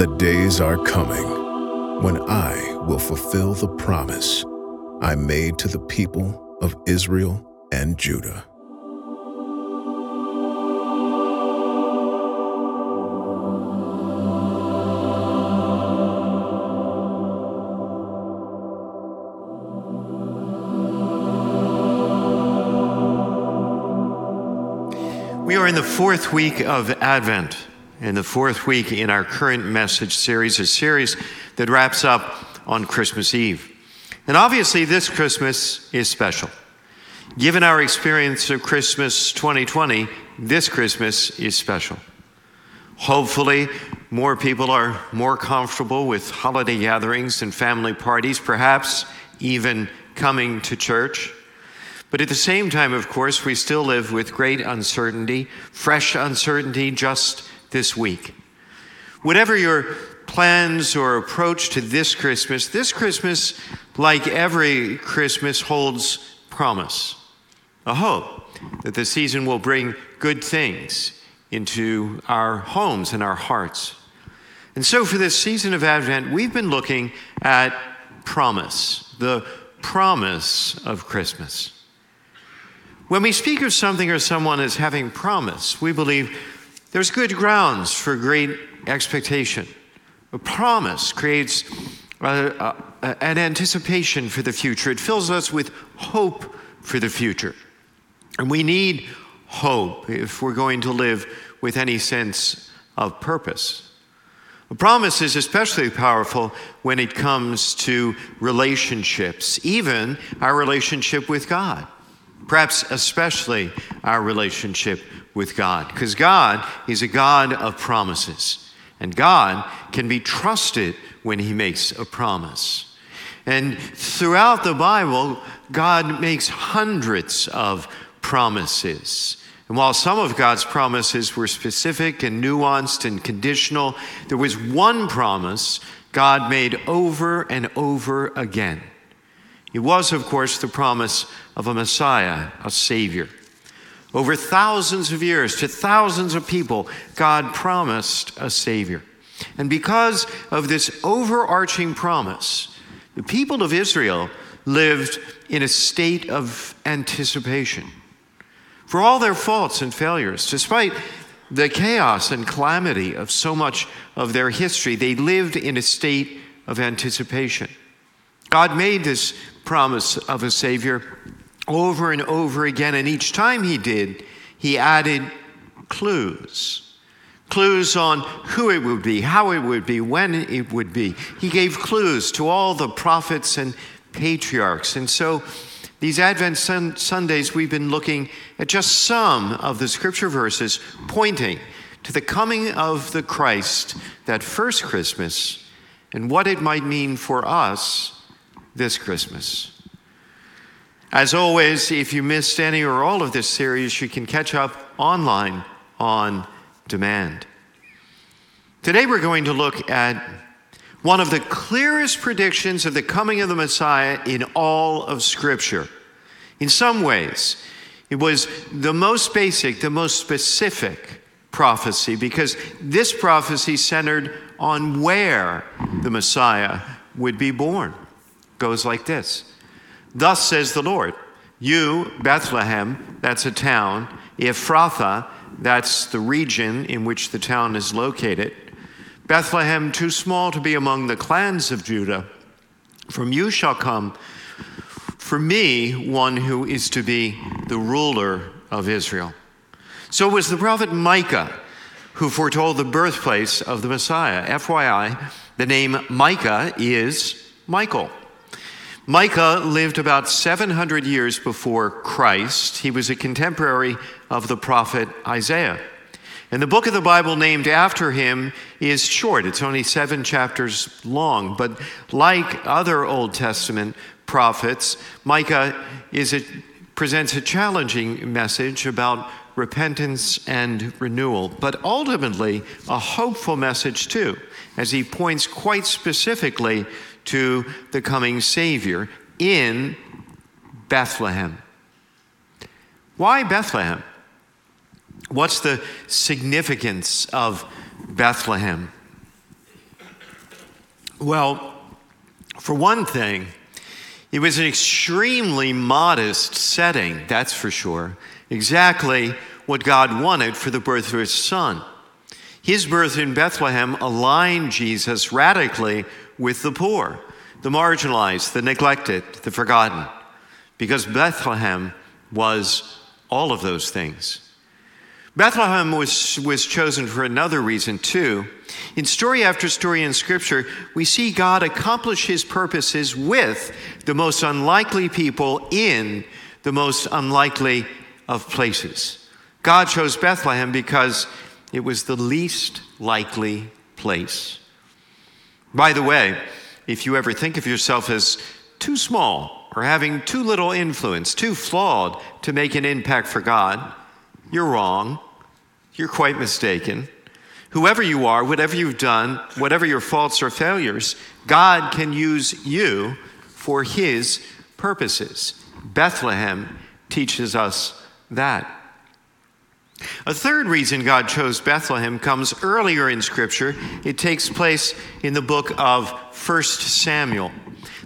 The days are coming when I will fulfill the promise I made to the people of Israel and Judah. We are in the fourth week of Advent, and the fourth week in our current message series, a series that wraps up on Christmas Eve. And obviously, this Christmas is special. Given our experience of Christmas 2020, this Christmas is special. Hopefully, more people are more comfortable with holiday gatherings and family parties, perhaps even coming to church. But at the same time, of course, we still live with great uncertainty, fresh uncertainty just this week. Whatever your plans or approach to this Christmas, this Christmas, like every Christmas, holds promise, a hope that the season will bring good things into our homes and our hearts. And so, for this season of Advent, we've been looking at promise, the promise of Christmas. When we speak of something or someone as having promise, we believe there's good grounds for great expectation. A promise creates a, a, an anticipation for the future, it fills us with hope for the future. And we need hope if we're going to live with any sense of purpose. A promise is especially powerful when it comes to relationships, even our relationship with God perhaps especially our relationship with God. Because God is a God of promises, and God can be trusted when He makes a promise. And throughout the Bible, God makes hundreds of promises. And while some of God's promises were specific and nuanced and conditional, there was one promise God made over and over again. It was, of course, the promise of a Messiah, a Savior. Over thousands of years, to thousands of people, God promised a Savior. And because of this overarching promise, the people of Israel lived in a state of anticipation. For all their faults and failures, despite the chaos and calamity of so much of their history, they lived in a state of anticipation. God made this promise of a Savior over and over again, and each time He did, He added clues. Clues on who it would be, how it would be, when it would be. He gave clues to all the prophets and patriarchs. And so, these Advent sun- Sundays, we've been looking at just some of the scripture verses pointing to the coming of the Christ that first Christmas and what it might mean for us this Christmas. As always, if you missed any or all of this series, you can catch up online on demand. Today, we're going to look at one of the clearest predictions of the coming of the Messiah in all of Scripture. In some ways, it was the most basic, the most specific prophecy because this prophecy centered on where the Messiah would be born goes like this Thus says the Lord, you, Bethlehem, that's a town, Ephrathah, that's the region in which the town is located, Bethlehem, too small to be among the clans of Judah, from you shall come for me one who is to be the ruler of Israel. So it was the prophet Micah who foretold the birthplace of the Messiah. FYI, the name Micah is Michael. Micah lived about 700 years before Christ. He was a contemporary of the prophet Isaiah. And the book of the Bible named after him is short. It's only seven chapters long. But like other Old Testament prophets, Micah a, presents a challenging message about repentance and renewal, but ultimately a hopeful message too, as he points quite specifically to the coming Savior in Bethlehem. Why Bethlehem? What's the significance of Bethlehem? Well, for one thing, it was an extremely modest setting, that's for sure. Exactly what God wanted for the birth of his son. His birth in Bethlehem aligned Jesus radically with the poor, the marginalized, the neglected, the forgotten, because Bethlehem was all of those things. Bethlehem was, was chosen for another reason, too. In story after story in Scripture, we see God accomplish his purposes with the most unlikely people in the most unlikely of places. God chose Bethlehem because it was the least likely place. By the way, if you ever think of yourself as too small or having too little influence, too flawed to make an impact for God, you're wrong. You're quite mistaken. Whoever you are, whatever you've done, whatever your faults or failures, God can use you for His purposes. Bethlehem teaches us that. A third reason God chose Bethlehem comes earlier in Scripture. It takes place in the book of 1 Samuel.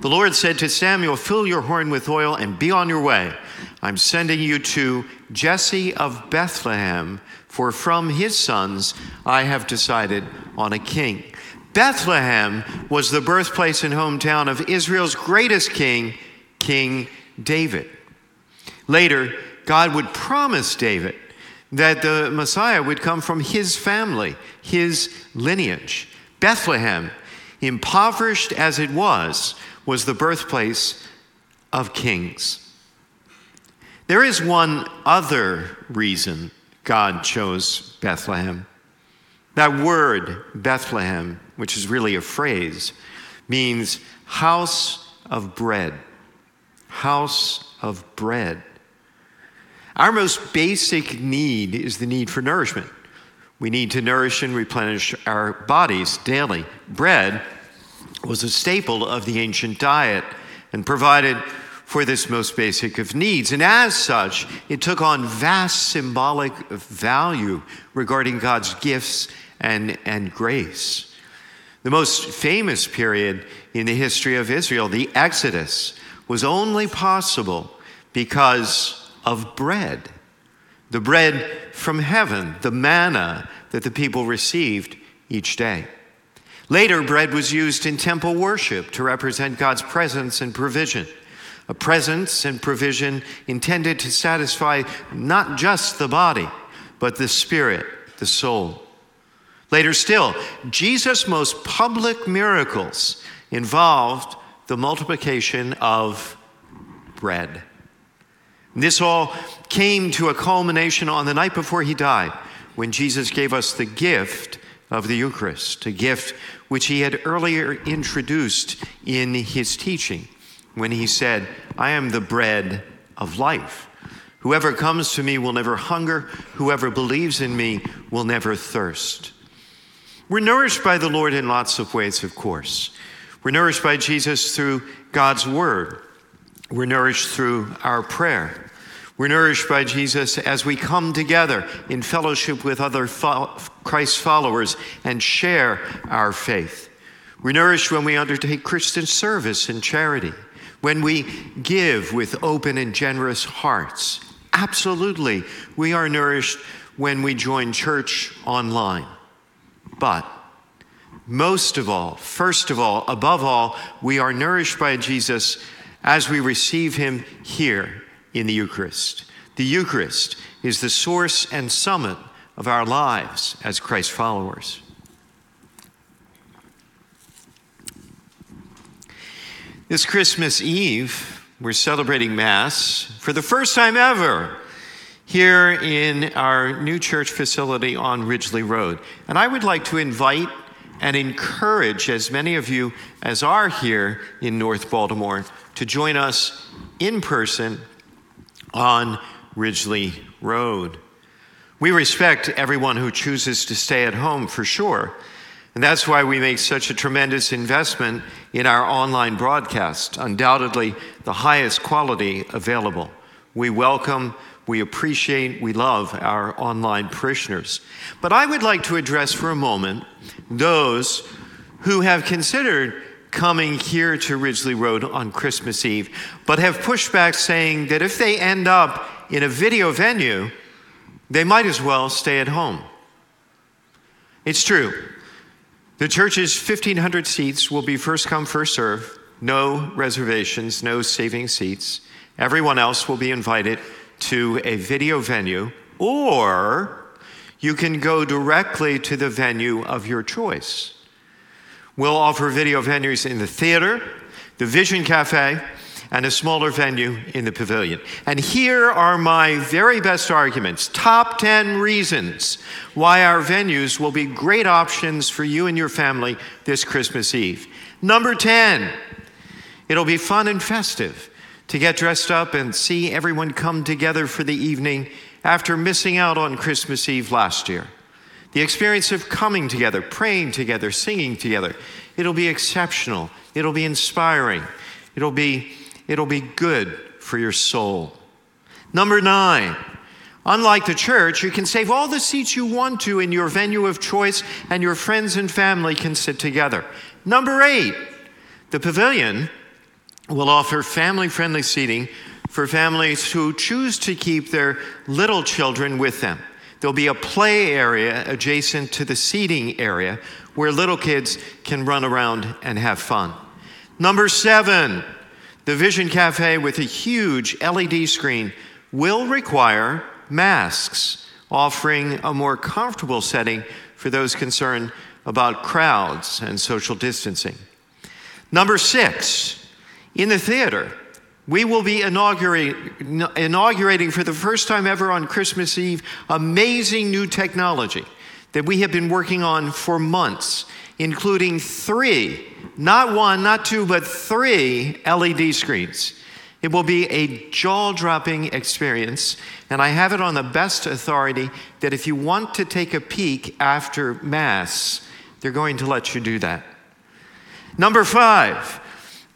The Lord said to Samuel, Fill your horn with oil and be on your way. I'm sending you to Jesse of Bethlehem, for from his sons I have decided on a king. Bethlehem was the birthplace and hometown of Israel's greatest king, King David. Later, God would promise David that the Messiah would come from his family, his lineage. Bethlehem, impoverished as it was, was the birthplace of kings. There is one other reason God chose Bethlehem. That word, Bethlehem, which is really a phrase, means house of bread. House of bread. Our most basic need is the need for nourishment. We need to nourish and replenish our bodies daily. Bread was a staple of the ancient diet and provided for this most basic of needs. And as such, it took on vast symbolic value regarding God's gifts and, and grace. The most famous period in the history of Israel, the Exodus, was only possible because of bread. The bread from heaven, the manna that the people received each day. Later, bread was used in temple worship to represent God's presence and provision a presence and provision intended to satisfy not just the body, but the spirit, the soul. Later still, Jesus' most public miracles involved the multiplication of bread. This all came to a culmination on the night before he died, when Jesus gave us the gift of the Eucharist, a gift which he had earlier introduced in his teaching when he said, I am the bread of life. Whoever comes to me will never hunger. Whoever believes in me will never thirst. We're nourished by the Lord in lots of ways, of course. We're nourished by Jesus through God's word. We're nourished through our prayer. We're nourished by Jesus as we come together in fellowship with other fo- Christ followers and share our faith. We're nourished when we undertake Christian service and charity when we give with open and generous hearts. Absolutely, we are nourished when we join church online. But most of all, first of all, above all, we are nourished by Jesus as we receive Him here in the Eucharist. The Eucharist is the source and summit of our lives as Christ followers. This Christmas Eve, we're celebrating Mass for the first time ever here in our new church facility on Ridgely Road. And I would like to invite and encourage as many of you as are here in North Baltimore to join us in person on Ridgely Road. We respect everyone who chooses to stay at home for sure. And that's why we make such a tremendous investment in our online broadcast, undoubtedly the highest quality available. We welcome, we appreciate, we love our online parishioners. But I would like to address for a moment those who have considered coming here to Ridgely Road on Christmas Eve, but have pushed back saying that if they end up in a video venue, they might as well stay at home. It's true. The church's 1,500 seats will be first come, first serve, no reservations, no saving seats. Everyone else will be invited to a video venue, or you can go directly to the venue of your choice. We'll offer video venues in the theater, the Vision Cafe, and a smaller venue in the pavilion. And here are my very best arguments top 10 reasons why our venues will be great options for you and your family this Christmas Eve. Number 10, it'll be fun and festive to get dressed up and see everyone come together for the evening after missing out on Christmas Eve last year. The experience of coming together, praying together, singing together, it'll be exceptional. It'll be inspiring. It'll be, it'll be good for your soul. Number nine, unlike the church, you can save all the seats you want to in your venue of choice, and your friends and family can sit together. Number eight, the pavilion will offer family friendly seating for families who choose to keep their little children with them. There'll be a play area adjacent to the seating area where little kids can run around and have fun. Number seven, the Vision Cafe with a huge LED screen will require masks, offering a more comfortable setting for those concerned about crowds and social distancing. Number six, in the theater, we will be inaugurating, inaugurating for the first time ever on Christmas Eve amazing new technology that we have been working on for months, including three, not one, not two, but three LED screens. It will be a jaw dropping experience, and I have it on the best authority that if you want to take a peek after Mass, they're going to let you do that. Number five,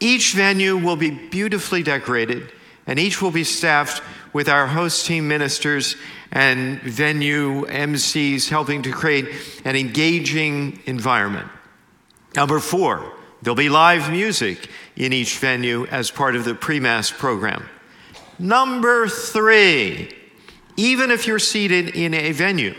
each venue will be beautifully decorated, and each will be staffed with our host team ministers and venue MCs helping to create an engaging environment. Number four, there'll be live music in each venue as part of the pre Mass program. Number three, even if you're seated in a venue,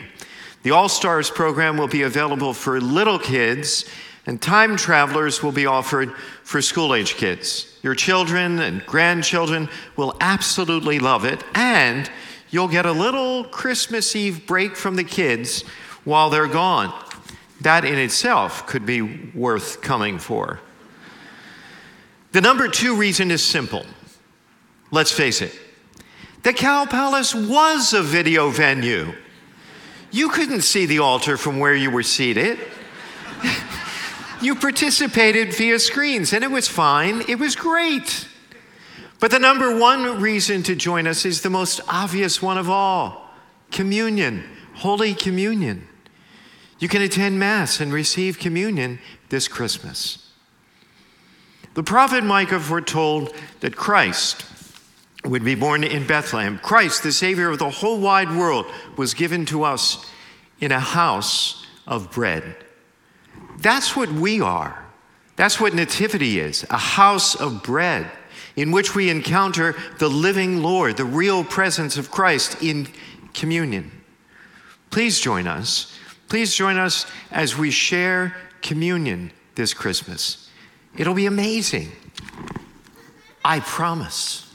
the All Stars program will be available for little kids and time travelers will be offered for school age kids. Your children and grandchildren will absolutely love it, and you'll get a little Christmas Eve break from the kids while they're gone. That in itself could be worth coming for. The number two reason is simple. Let's face it. The Cow Palace was a video venue. You couldn't see the altar from where you were seated. You participated via screens, and it was fine. It was great. But the number one reason to join us is the most obvious one of all communion, Holy Communion. You can attend Mass and receive communion this Christmas. The prophet Micah foretold that Christ would be born in Bethlehem. Christ, the Savior of the whole wide world, was given to us in a house of bread. That's what we are. That's what Nativity is a house of bread in which we encounter the living Lord, the real presence of Christ in communion. Please join us. Please join us as we share communion this Christmas. It'll be amazing. I promise.